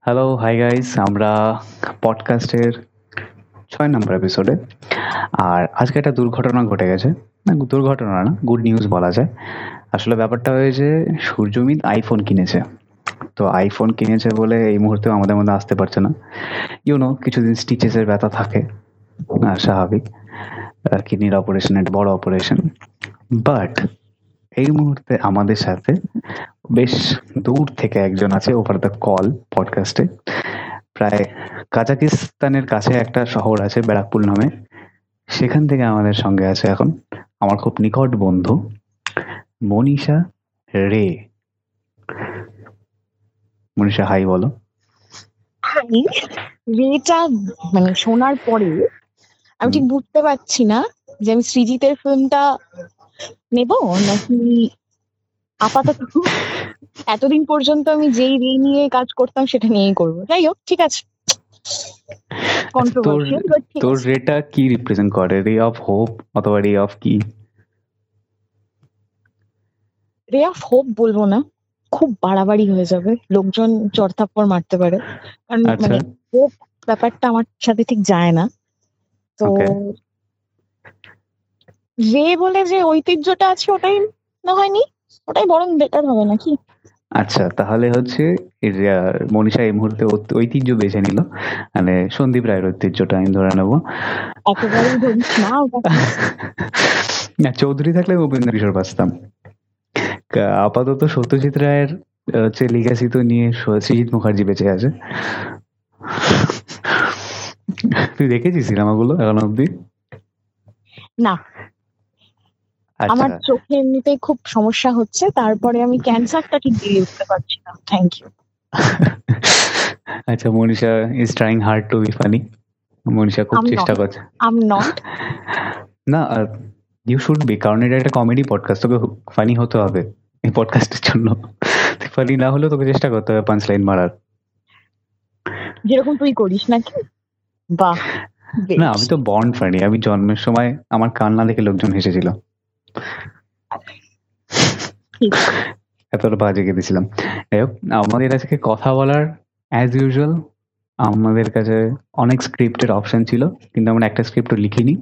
Hello hi guys আমরা পডকাস্টের ছয় নম্বর এপিসোডে আর আজকে একটা দুর্ঘটনা ঘটে গেছে। না, দুর্ঘটনা না গুড নিউজ বলা যায়। আসলে ব্যাপারটা হয়েছে সূর্যমিত আইফোন কিনেছে। তো আইফোন কিনেছে বলে এই মুহূর্তে আমাদের মধ্যে আসতে পারছে না। ইউনো কিছুদিন স্টিচেসের ব্যথা থাকে স্বাভাবিক। কিডনির অপারেশন একটা বড় অপারেশন বাট এই মুহূর্তে আমাদের সাথে বেশ দূর থেকে একজন আছে ওভার দ্য কল পডকাস্টে প্রায় কাজাকিস্তানের কাছে একটা শহর আছে ব্যারাকপুর নামে। সেখান থেকে আমাদের সঙ্গে আছে এখন আমার খুব নিকট বন্ধু মনীষা রে। মনীষা হাই বলো। হাই রেটা মানে শোনার পরে আমি ঠিক বুঝতে পারছি না যে আমি সৃজিতের ফিল্মটা নেব নাকি আপাতত এতদিন পর্যন্ত আমি যেই রে নিয়ে কাজ করতাম সেটা নিয়েই করব। যাই হোক ঠিক আছে। তোর তোর রেটা কি রিপ্রেজেন্ট করে? রে অফ হোপ অথবা রে অফ কি? রে অফ হোপ বলব না খুব বাড়াবাড়ি হয়ে যাবে। লোকজন চড়থাপ্পড় মারতে পারে। কারণ আচ্ছা। মানে হোপ ব্যাপারটা আমার সাথে ঠিক যায় না। তো রে বলে যে ঐতিহ্যটা আছে ওটাই না হয়নি ওটাই বরং বেটার হবে নাকি? আচ্ছা তাহলে হচ্ছে এর, মনীষা এই মুহূর্তে ঐতিহ্য বেছে নিল। মানে সন্দীপ রায়ের ঐতিহ্যটা আমি ধরে নেব। না চৌধুরী থাকলে উপেন্দ্র কিশোর বাঁচতাম। আপাতত সত্যজিৎ রায়ের হচ্ছে লিগাসি তো নিয়ে স- সৃজিত মুখার্জি বেঁচে আছে। তুই দেখেছিস সিনেমাগুলো এখন অব্দি না। আমার আচ্ছা চোখে এমনিতেই খুব সমস্যা হচ্ছে তারপরে আমি ক্যান্সারটা ঠিক দিয়ে উঠতে পারছি না। থ্যাংক ইউ আচ্ছা Manisha is trying hard to be funny Manisha খুব চেষ্টা. করছে। আম নট না ইউ শুড বি কারণ এটা একটা কমেডি পডকাস্ট তোকে ফানি হতে হবে এই পডকাস্টের জন্য। ফানি না হলেও তোকে চেষ্টা করতে হবে পাঁচ লাইন মারার। যেরকম তুই করিস নাকি? বাহ না আমি তো বন্ড ফানি আমি জন্মের সময় আমার কান্না দেখে লোকজন হেসেছিল। এতটা বাজে কেঁদেছিলাম যাই হোক আমাদের আজকে কথা বলার অ্যাজ ইউজুয়াল আমাদের কাছে অনেক স্ক্রিপ্টের অপশন ছিল, কিন্তু আমরা একটা স্ক্রিপ্টও লিখিনি।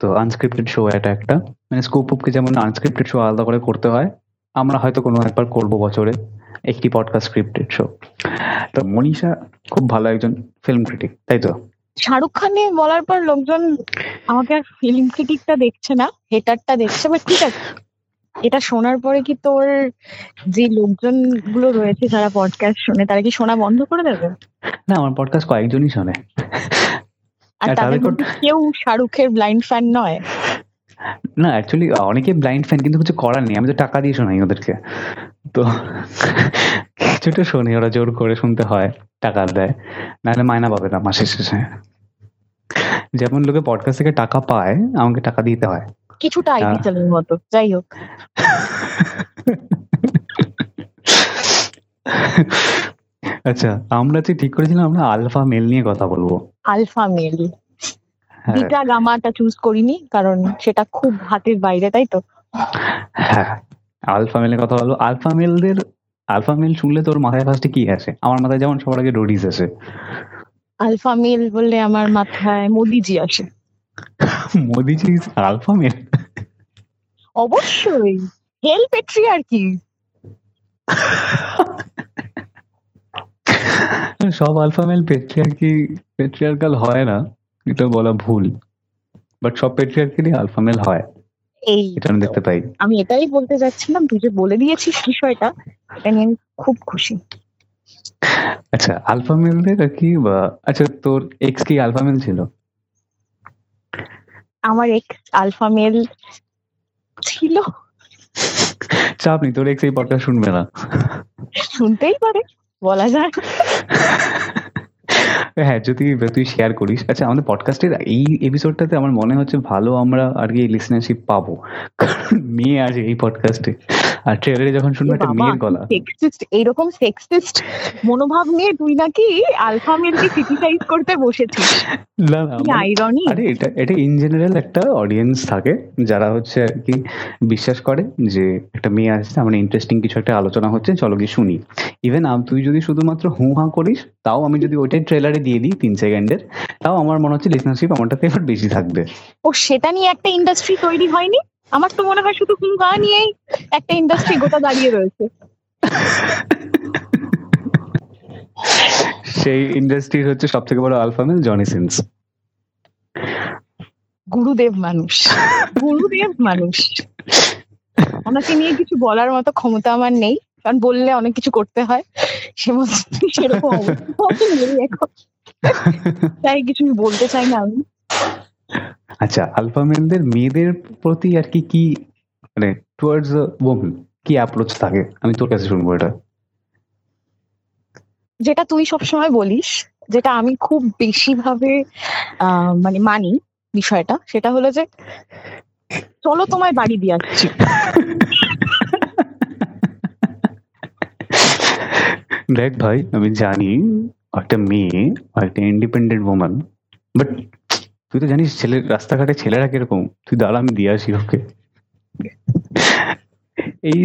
তো আনস্ক্রিপ্টেড শো এটা একটা। মানে স্কোপ উপকে যেমন আনস্ক্রিপ্টেড শো আলাদা করে করতে হয়, আমরা হয়তো কোনো একবার করব বছরে একটি পডকাস্ট স্ক্রিপ্টেড শো তো মনীষা খুব ভালো একজন ফিল্ম ক্রিটিক তাই তো? শাহরুখ খান নিয়ে বলার পর লোকজন আমাকে আর ফিল্ম ক্রিটিকটা দেখছে না হেটারটা দেখছে বাট ঠিক আছে। এটা শোনার পরে কি তোর যে লোকজনগুলো রয়েছে যারা পডকাস্ট শোনে তারা কি শোনা বন্ধ করে দেবে? না আমার পডকাস্ট কয়েকজনই শোনে। আর তাদের কেউ শাহরুখের ব্লাইন্ড ফ্যান নয়। না অ্যাকচুয়ালি অনেকে ব্লাইন্ড ফ্যান কিন্তু কিছু করার নেই। আমি তো টাকা দিয়ে শোনাই ওদেরকে। তো কিছুটা শোনে ওরা জোর করে শুনতে হয় টাকা দেয়। নাহলে মায়না পাবে না মাসের শেষে। যেমন লোকে পডকাস্ট থেকে টাকা পায় আমাকে টাকা দিতে হয়। কিছুটা আইটি আহ। চ্যানেলের মতো যাই হোক। আচ্ছা আমরা যে ঠিক করেছিলাম আমরা আলফা মেল নিয়ে কথা বলব। Alpha male. হ্যাঁ। বিটা গামাটা চুজ করিনি কারণ সেটা খুব হাতের বাইরে তাই তো? হ্যাঁ। আলফা মেলের কথা বলব। আলফা মেলদের আলফা মেল শুনলে তোর মাথায় ফার্স্টে কি আসে? আমার মাথায় যেমন সবার আগে রোডিস আসে। আলফা মেল বললে আমার মাথায় মোদিজি আসে। মোদিজি আলফা মেল? অবশ্যই। হেল পেট্রি আর কি সব আলফা মেল পেট্রিয়ার্কি পেট্রিয়ার্কাল হয় না। এটা বলা ভুল। বাট সব পেট্রিয়ার্কেরই আলফা মেল হয়। এই এটা আমি দেখতে পাই। আমি এটাই বলতে যাচ্ছিলাম তুই যে বলে দিয়েছিস বিষয়টা এটা নিয়ে আমি খুব খুশি। আচ্ছা আলফা মেলদের কি বা আচ্ছা তোর এক্স কি আলফা মেল ছিল? আমার এক্স আলফা মেল ছিল। চাপ নেই তোর এক্স এই পডকাস্ট শুনবে না। শুনতেই পারে বলা যায়। হ্যাঁ যদি তুই শেয়ার করিস। আচ্ছা আমাদের পডকাস্টের এই এপিসোডটাতে আমার মনে হচ্ছে ভালো আমরা আর কি লিসনারশিপ পাবো। কারণ মেয়ে আছে এই পডকাস্টে আর ট্রেলারে যখন শুনব একটা মেয়ের গলা। সেক্সিস্ট এইরকম সেক্সিস্ট মনোভাব নিয়ে তুই নাকি আলফা মেলকে ক্রিটিসাইজ করতে বসেছিস। না না আইরনি আরে এটা এটা ইন জেনারেল একটা অডিয়েন্স থাকে। যারা হচ্ছে আর কি বিশ্বাস করে যে একটা মেয়ে আসছে আমার ইন্টারেস্টিং কিছু একটা আলোচনা হচ্ছে চলো গিয়ে শুনি। ইভেন তুই যদি শুধুমাত্র হু হা করিস তাও আমি যদি ওইটাই ট্রেলারে দিয়ে দিই তিন সেকেন্ডের তাও আমার মনে হচ্ছে লিসনারশিপ আমারটাতে এবার বেশি থাকবে। ও সেটা নিয়ে একটা ইন্ডাস্ট্রি তৈরি হয়নি? আমার তো মনে হয় শুধু হুঙ্গা নিয়েই একটা ইন্ডাস্ট্রি গোটা দাঁড়িয়ে রয়েছে। সেই ইন্ডাস্ট্রির হচ্ছে সব থেকে বড় আলফামেল জনি সিন্স গুরুদেব মানুষ। গুরুদেব মানুষ। ওনাকে নিয়ে কিছু বলার মতো ক্ষমতা আমার নেই। কারণ বললে অনেক কিছু করতে হয়। সে সেরকম এখন। তাই কিছু বলতে চাই না আমি। আচ্ছা আলফামেলদের মেয়েদের প্রতি আর কি কি মানে টুয়ার্ডস ওমেন কি অ্যাপ্রোচ থাকে? আমি তোর কাছে শুনব এটা। যেটা তুই সবসময় বলিস যেটা আমি খুব বেশি ভাবে মানে মানি বিষয়টা সেটা হলো যে চলো তোমায় বাড়ি দিয়ে আসছি। দেখ ভাই আমি জানি একটা মেয়ে আর একটা ইন্ডিপেন্ডেন্ট ওম্যান বাট তুই তো জানিস ছেলে রাস্তাঘাটে ছেলেরা কীরকম? তুই দাঁড়া আমি দিয়ে আসি ওকে। এই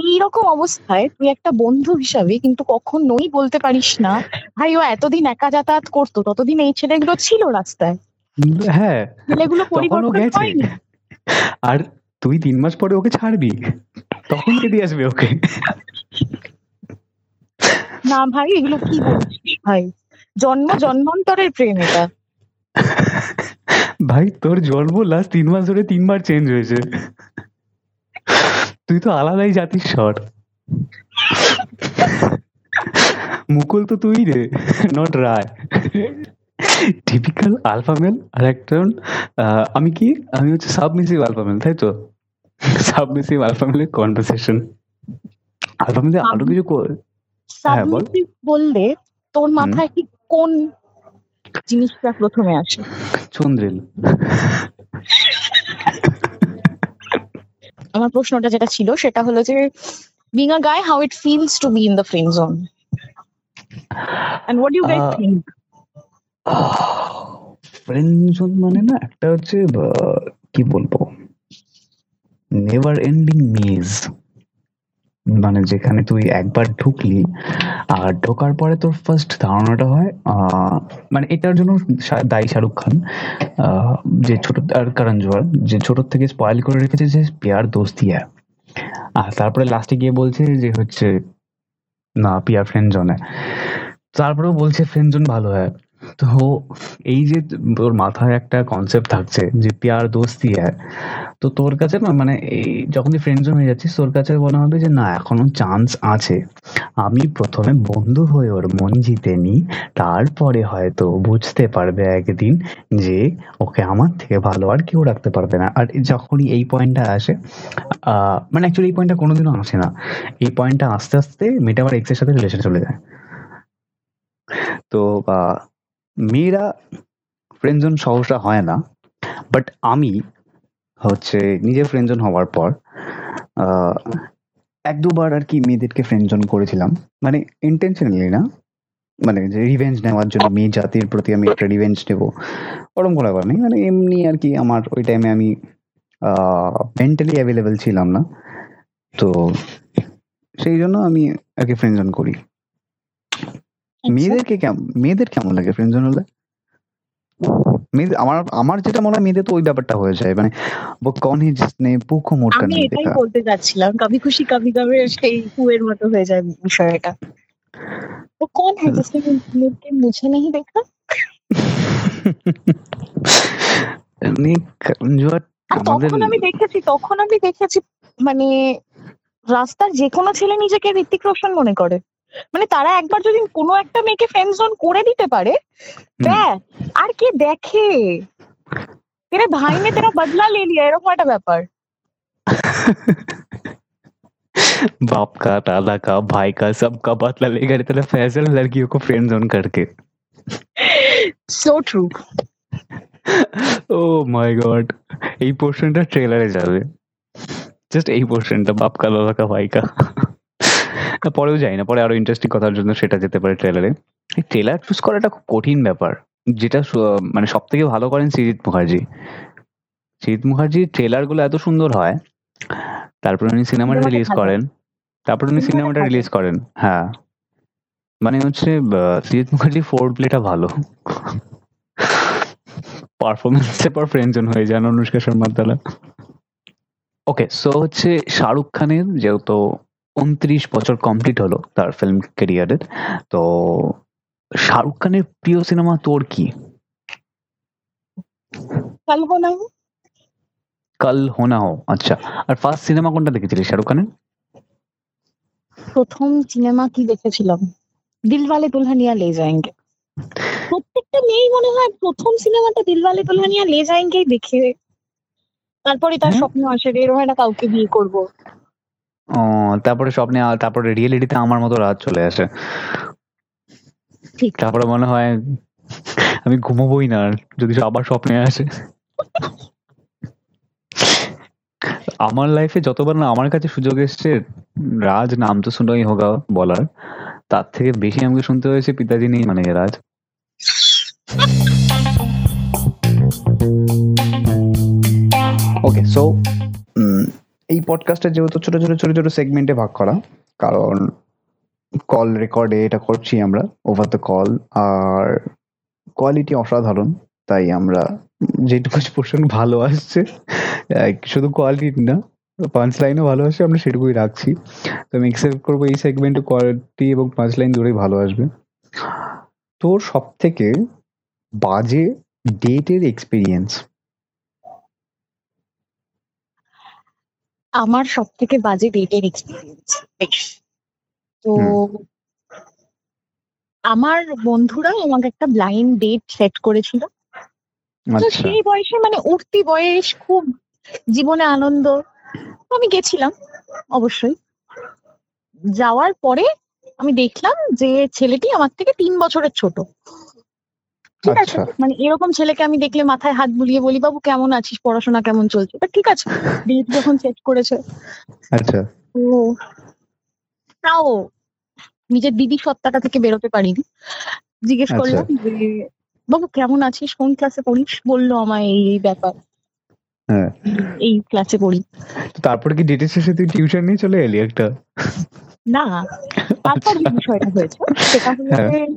এইরকম অবস্থায় তুই একটা বন্ধু হিসাবে কিন্তু কখনোই বলতে পারিস না ভাই ও এতদিন একা যাতায়াত করতো ততদিন এই ছেলেগুলো ছিল রাস্তায়। হ্যাঁ ছেলেগুলো পরিবর্তন হয়নি। আর তুই তিন মাস পরে ওকে ছাড়বি? তখন কে দিয়ে আসবে ওকে। না ভাই এগুলো কি বলছিস? ভাই জন্ম জন্মান্তরের প্রেম এটা। ভাই তোর জন্ম লাস্ট তিন মাস ধরে তিনবার চেঞ্জ হয়েছে। তুই তো আলাদাই জাতির স্বর। মুকুল তো তুই রে নট রায়। টিপিক্যাল আলফামেল আর আহ, আমি কি? আমি হচ্ছে সাবমিসিভ আলফামেল তাই তো? সাবমিসিভ আলফামেলের কনভারসেশন আলফামেলে আরও কিছু কর- হ্যাঁ, বললে তোর মাথায় ঠিক কোন জিনিসটা প্রথমে আসে? চন্দ্রেল। আমার প্রশ্নটা যেটা ছিল সেটা হলো যে being a guy how it feels to be in the friend zone and what you guys think friendzone মানে না একটা হচ্ছে কি বলব? নেভার এন্ডিং মেজ মানে যেখানে তুই একবার ঢুকলি, আর ঢোকার পরে তোর ফার্স্ট ধারণাটা হয় মানে এটার জন্য দায়ী শাহরুখ খান যে ছোট, আর কারণ জোহর যে ছোট থেকে স্পয়েল করে রেখেছে যে পেয়ার দোস্তি আর তারপরে লাস্টে গিয়ে বলছে যে হচ্ছে, না, পিয়ার ফ্রেন্ড জোনে তারপরেও বলছে ফ্রেন্ড জোন ভালো হয় তো এই যে তোর মাথায় একটা কনসেপ্ট থাকছে যে প্যার দোস্তি হ্যায় তো তোর কাছে না মানে এই যখন তুই ফ্রেন্ড হয়ে যাচ্ছিস, তোর কাছে মনে হবে যে না, এখনও চান্স আছে। আমি প্রথমে বন্ধু হয়ে ওর মন জিতে নিই, তারপরে হয়তো বুঝতে পারবে একদিন যে ওকে আমার থেকে ভালো আর কেউ রাখতে পারবে না। আর যখনই এই পয়েন্টটা আসে মানে অ্যাকচুয়ালি এই পয়েন্টটা কোনোদিনও আসে না। এই পয়েন্টটা আস্তে আস্তে মেয়েটা আবার এক্সের সাথে রিলেশন চলে যায়। তো মেয়েরা ফ্রেন্ডজন সহসা হয় না বাট আমি হচ্ছে নিজে ফ্রেন্ডজন হওয়ার পর এক দুবার আর কি মেয়েদেরকে ফ্রেন্ডজন করেছিলাম। মানে ইন্টেনশনালি না মানে যে রিভেঞ্জ নেওয়ার জন্য মেয়ে জাতির প্রতি আমি একটা রিভেঞ্জ নেব ওরকম কোনো ব্যাপার নেই। মানে এমনি আর কি আমার ওই টাইমে আমি মেন্টালি অ্যাভেলেবেল ছিলাম না। তো সেই জন্য আমি আর কি ফ্রেন্ড ফ্রেন্ডজন করি। মেয়েদেরকে কেমন মেয়েদের কেমন লাগে ফ্রেন্ডজন হলে মেয়েদের আমার আমার যেটা মনে হয় মেয়েদের তো ওই ব্যাপারটা হয়ে যায় মানে वो कौन है जिसने পুকো মোটকা আমি नहीं এটাই देखा বলতে যাচ্ছিলাম কবি খুশি কবি গমের সেই কুয়ের মতো হয়ে যায় বিষয়টা ও কোন है जिसने मुझे मुझे नहीं देखा এমনি কমজোর আর আমাদের তখন আমি দেখেছি তখন আমি দেখেছি মানে রাস্তার যে কোনো ছেলে নিজেকে ঋত্বিক রোশন মনে করে মানে তারা একবার যদি কোনো একটা মেয়েকে ফ্রেন্ড জোন করে দিতে পারে হুম, ব্যাস আর কে দেখে তেরে ভাই নে তেরা বদলা লে লিয়া এরকম একটা ব্যাপার बाप का दादा का भाई का सबका बदला लेकर इतने फैसल लड़कियों को फ्रेंड जोन करके so true oh my God এই পোর্শনটা ট্রেলারে যাবে জাস্ট এই পোর্শনটা বাপ কালো লাকা ভাইকা পরেও যাই না পরে আরও ইন্টারেস্টিং কথার জন্য সেটা যেতে পারে ট্রেলারে ট্রেলার চুজ করাটা খুব কঠিন ব্যাপার। যেটা মানে সব থেকে ভালো করেন সৃজিত মুখার্জি সৃজিত মুখার্জির ট্রেলারগুলো এত সুন্দর হয় তারপর উনি সিনেমাটা রিলিজ করেন তারপর উনি সিনেমাটা রিলিজ করেন হ্যাঁ। মানে হচ্ছে সৃজিত মুখার্জি ফোর প্লেটা ভালো। পারফরমেন্সের পর ফ্রেন্ডজন হয়ে যান অনুষ্কা শর্মার দ্বারা। ওকে সো হচ্ছে শাহরুখ খানের যেহেতু উনত্রিশ বছর কমপ্লিট হলো তার ফিল্ম ক্যারিয়ারের তো শাহরুখ খানের প্রিয় সিনেমা তোর কি? কালবো না কাল হোনা হো আচ্ছা। আর ফার্স্ট সিনেমা কোনটা দেখেছিলি শাহরুখ খানের? প্রথম সিনেমা কি দেখেছিলাম? দিলওয়ালে দুলহানিয়া লে যায়েঙ্গে। প্রত্যেকটা মেয়েই মনে হয় প্রথম সিনেমাটা দিলওয়ালে দুলহানিয়া লে যায়েঙ্গেই দেখে। তারপরে তার। স্বপ্ন আসে বের হয় না কাউকে বিয়ে করব। ও তারপরে স্বপ্নে আ- তারপরে রিয়েলিটিতে আমার মতো রাত চলে আসে। ঠিক। তারপরে মনে হয় আমি ঘুমোবোই না যদি আবার স্বপ্নে আসে। আমার লাইফে যতবার না আমার কাছে সুযোগ এসছে রাজ নাম তো শুনোই হোগা বলার তার থেকে বেশি আমাকে শুনতে হয়েছে পিতাজি নেই মানে রাজ। ওকে সো এই পডকাস্টটা যেহেতু ছোট ছোট ছোট ছোট সেগমেন্টে ভাগ করা, কারণ কল রেকর্ডে এটা করছি আমরা ওভার দ্য কল আর কোয়ালিটি অসাধারণ, তাই আমরা যেটুকু পোর্শন ভালো আসছে শুধু কোয়ালিটি না পাঁচ লাইনও ভালো আসছে, আমরা সেটুকুই রাখছি। তো আমি এক্সেপ্ট করব এই সেগমেন্টে কোয়ালিটি এবং পাঁচ লাইন দুটোই ভালো আসবে। তোর সব থেকে বাজে ডেটের এক্সপিরিয়েন্স আমার সব থেকে বাজে ডেটের এক্সপিরিয়েন্স তো আমার বন্ধুরা আমাকে একটা ব্লাইন্ড ডেট সেট করেছিল। তো আচ্ছা। সেই বয়সে মানে উঠতি বয়স খুব জীবনে আনন্দ। আমি গেছিলাম অবশ্যই। যাওয়ার পরে আমি দেখলাম যে ছেলেটি আমার থেকে তিন বছরের ছোট। ঠিক আছে আচ্ছা। মানে এরকম ছেলেকে আমি দেখলে মাথায় হাত বুলিয়ে বলি বাবু কেমন আছিস? পড়াশোনা কেমন চলছে? তা ঠিক আছে ডেট যখন সেট করেছে। আচ্ছা। তাও নিজের দিদি সত্তাটা থেকে বেরোতে পারিনি। জিজ্ঞেস আচ্ছা। করলাম যে বাবু কেমন আছিস? কোন ক্লাসে পড়িস? বলল আমায় এই এই ব্যাপার। হ্যাঁ। এই ক্লাসে পড়ি। তারপরে কি ডেটের শেষে তুই টিউশন নিয়ে চলে এলি একটা? না তারপর। বিষয়টা হয়েছে। সেটা হলো হ্যাঁ।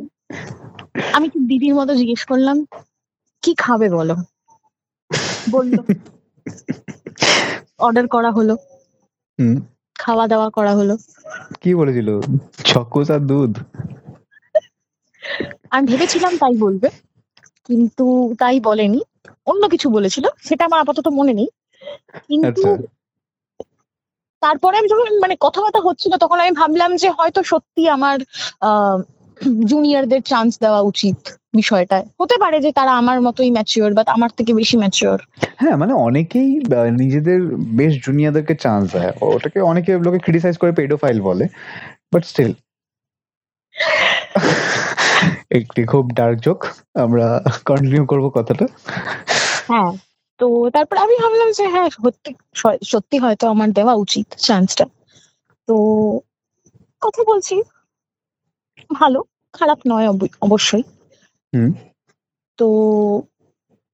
আমি তো দিদির মতো জিজ্ঞেস করলাম কি খাবে বলো? বলল অর্ডার করা হলো। খাওয়া দাওয়া করা হলো। কি বলেছিল? আর দুধ? আমি ভেবেছিলাম তাই বলবে কিন্তু তাই বলেনি। অন্য কিছু বলেছিল সেটা আমার আপাতত মনে নেই। কিন্তু আচ্ছা। তারপরে আমি যখন মানে কথাবার্তা হচ্ছিল তখন আমি ভাবলাম যে হয়তো সত্যি আমার জুনিয়রদের চান্স দেওয়া উচিত বিষয়টায়। হতে পারে যে তারা আমার মতোই ম্যাচিওর বা আমার থেকে বেশি ম্যাচিওর হ্যাঁ মানে অনেকেই নিজেদের বেশ জুনিয়রদেরকে চান্স দেয়। ওটাকে অনেকে লোকে ক্রিটিসাইজ করে পেডোফাইল বলে বাট স্টিল একটি খুব ডার্ক জোক আমরা কন্টিনিউ করব কথাটা। হ্যাঁ তো তারপর আমি ভাবলাম যে হ্যাঁ সত্যি সত্যি হয়তো আমার দেওয়া উচিত চান্সটা তো কথা বলছি। ভালো খারাপ নয় অব- অবশ্যই। তো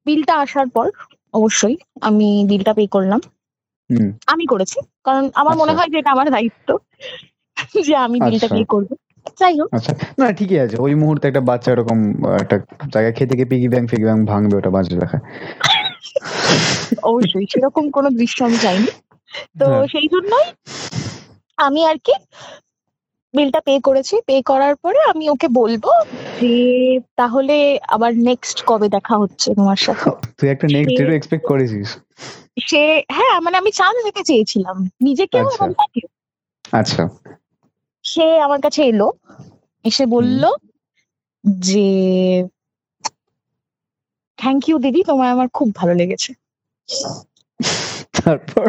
বিলটা আসার পর অবশ্যই আমি বিলটা পে করলাম। আমি করেছি কারণ আমার মনে আচ্ছা। হয় যে এটা আমার দায়িত্ব যে আমি বিলটা আচ্ছা। পে করব। যাই হোক। আচ্ছা। না ঠিকই আছে। ওই মুহূর্তে একটা বাচ্চা এরকম একটা জায়গায় খেতে গিয়ে পিগি ব্যাংক ফিগি ব্যাংক ভাঙবে ওটা বাজে দেখা অবশ্যই সেরকম কোনো দৃশ্য আমি চাইনি। তো হ্যাঁ। সেই জন্যই আমি আর কি বিলটা পে করেছি। পে করার পরে আমি ওকে বলব যে তাহলে আবার নেক্সট কবে দেখা হচ্ছে তোমার সাথে? তুই একটা নেক্সট ডেটও এক্সপেক্ট করেছিস? সে হ্যাঁ মানে আমি চান্স দিতে চেয়েছিলাম। নিজেকেও আচ্ছা। এবং আচ্ছা। সে আমার কাছে এলো এসে বলল যে থ্যাংক ইউ দিদি তোমায় আমার খুব ভালো লেগেছে। তারপর?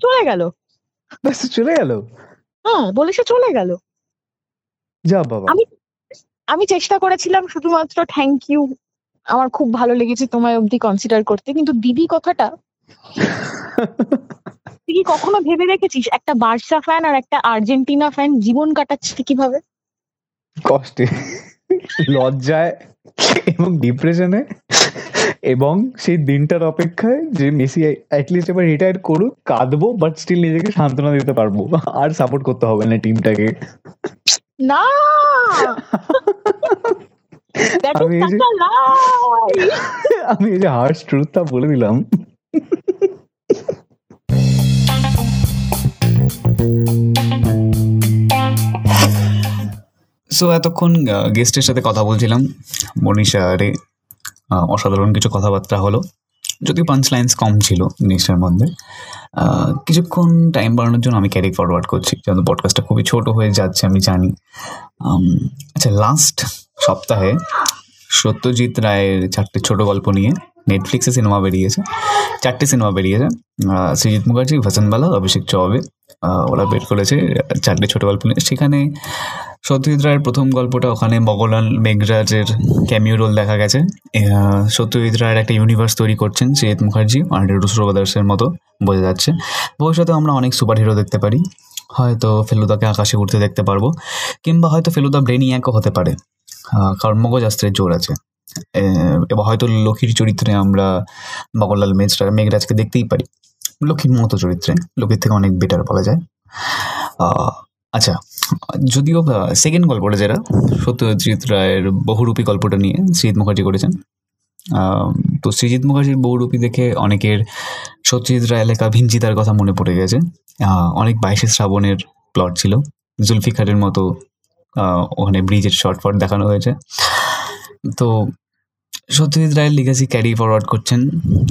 চলে গেল? চলে গেল। হ্যাঁ বলে সে চলে গেল। যা বাবা। আমি- আমি চেষ্টা করেছিলাম শুধুমাত্র থ্যাংক ইউ আমার খুব ভালো লেগেছে তোমায় অবধি কনসিডার করতে কিন্তু দিদি কথাটা তুই কি কখনো ভেবে দেখেছিস? একটা বার্সা ফ্যান আর একটা আর্জেন্টিনা ফ্যান জীবন কাটাচ্ছে কীভাবে? কষ্টে। লজ্জায়। এবং ডিপ্রেশনে এবং সেই দিনটার অপেক্ষায় যে মেসি অ্যাটলিস্ট এবার রিটায়ার করুক কাঁদবো বাট স্টিল নিজেকে সান্ত্বনা দিতে পারব। আর সাপোর্ট করতে হবে না টিমটাকে না! আমি এই যে-! আমি এই হার্স ট্রুথটা বলে দিলাম। সো এতক্ষণ গেস্টের সাথে কথা বলছিলাম। মনীষা রে অসাধারণ কিছু কথাবার্তা হলো। যদিও পাঞ্চ লাইন্স কম ছিল জিনিসটার মধ্যে। কিছুক্ষণ টাইম বাড়ানোর জন্য আমি ক্যারি ফরওয়ার্ড করছি, যেহেতু পডকাস্টটা খুবই ছোট হয়ে যাচ্ছে, আমি জানি। আচ্ছা লাস্ট সপ্তাহে সত্যজিৎ রায়ের চারটে ছোট গল্প নিয়ে নেটফ্লিক্সে সিনেমা বেরিয়েছে। চারটে সিনেমা বেরিয়েছে। সৃজিত মুখার্জি, ভাসানবালা, অভিষেক চৌবে ওরা বের করেছে চারটে ছোট গল্প নিয়ে। সেখানে সত্যজিৎ রায়ের প্রথম গল্পটা ওখানে মগলাল মেঘরাজের ক্যামিও রোল দেখা গেছে। সত্যজিৎ রায়ের একটা ইউনিভার্স তৈরি করছেন সৃজিত মুখার্জি অনিরুদ্ধ ব্রাদার্সের মতো বোঝা যাচ্ছে। ভবিষ্যতে আমরা অনেক সুপার হিরো দেখতে পারি। হয়তো ফেলুদাকে আকাশে উঠতে দেখতে পারব কিংবা হয়তো ফেলুদা ব্রেনিয়াকও হতে পারে। কারণ মগজাস্ত্রের জোর আছে। আহ, এবং হয়তো লক্ষ্মীর চরিত্রে আমরা মগনলাল মেজরা মেঘরাজকে দেখতেই পারি। লক্ষ্মীর মতো চরিত্রে লক্ষ্মীর থেকে অনেক বেটার বলা যায়। আচ্ছা যদিও সেকেন্ড গল্পটা যেটা, সত্যজিৎ রায়ের বহুরূপী গল্পটা নিয়ে সৃজিৎ মুখার্জি করেছেন তো সৃজিৎ মুখার্জির বহুরূপী দেখে অনেকের সত্যজিৎ রায় লেখা ভিঞ্চিতার কথা মনে পড়ে গেছে। অনেক বাইশে শ্রাবণের প্লট ছিল। জুলফিকারের মতো ওখানে ব্রিজের শর্ট ফট দেখানো হয়েছে। তো সত্যজিৎ রায়ের লিগাসি ক্যারি ফরওয়ার্ড করছেন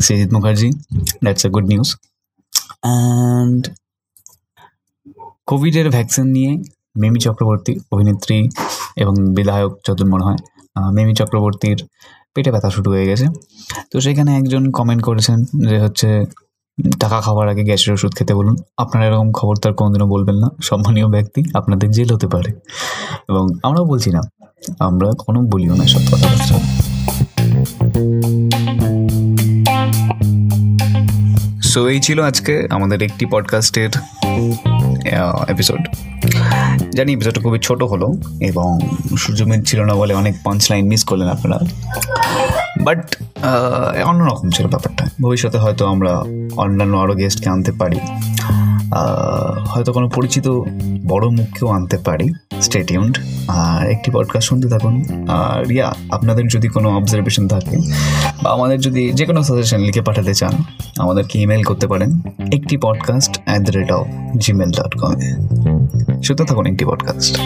Srijit Mukherjee. That's a good news and কোভিডের ভ্যাকসিন নিয়ে মিমি চক্রবর্তী অভিনেত্রী এবং বিধায়ক যতদূর মনে হয় মিমি চক্রবর্তীর পেটে ব্যথা শুরু হয়ে গেছে। তো সেখানে একজন কমেন্ট করেছেন যে হচ্ছে টাকা খাওয়ার আগে গ্যাসের ওষুধ খেতে বলুন। আপনারা এরকম খবর তার কোনোদিনও বলবেন না। সম্মানীয় ব্যক্তি, আপনাদের জেল হতে পারে। এবং আমরাও বলছি, না, আমরা কোনো বলিও না সব কথাবার্তা সো এই ছিল আজকে আমাদের একটি পডকাস্টের এপিসোড জানি এপিসোডটা খুবই ছোট হলো এবং সূর্যমিত ছিল না বলে অনেক পাঞ্চ লাইন মিস করলেন আপনারা। বাট অন্যরকম ছিল ব্যাপারটা। ভবিষ্যতে হয়তো আমরা অন্যান্য আরও গেস্টকে আনতে পারি। হয়তো কোনো পরিচিত বড় মুখকেও আনতে পারি। স্টেটিউন্ড আর একটি পডকাস্ট শুনতে থাকুন। আর ইয়া, আপনাদের যদি কোনো অবজারভেশন থাকে, বা আমাদের যদি যে কোনো সাজেশন লিখে পাঠাতে চান, আমাদেরকে ইমেল করতে পারেন। একটি podcast at the rate of gmail dot কমে শুনতে থাকুন একটি পডকাস্ট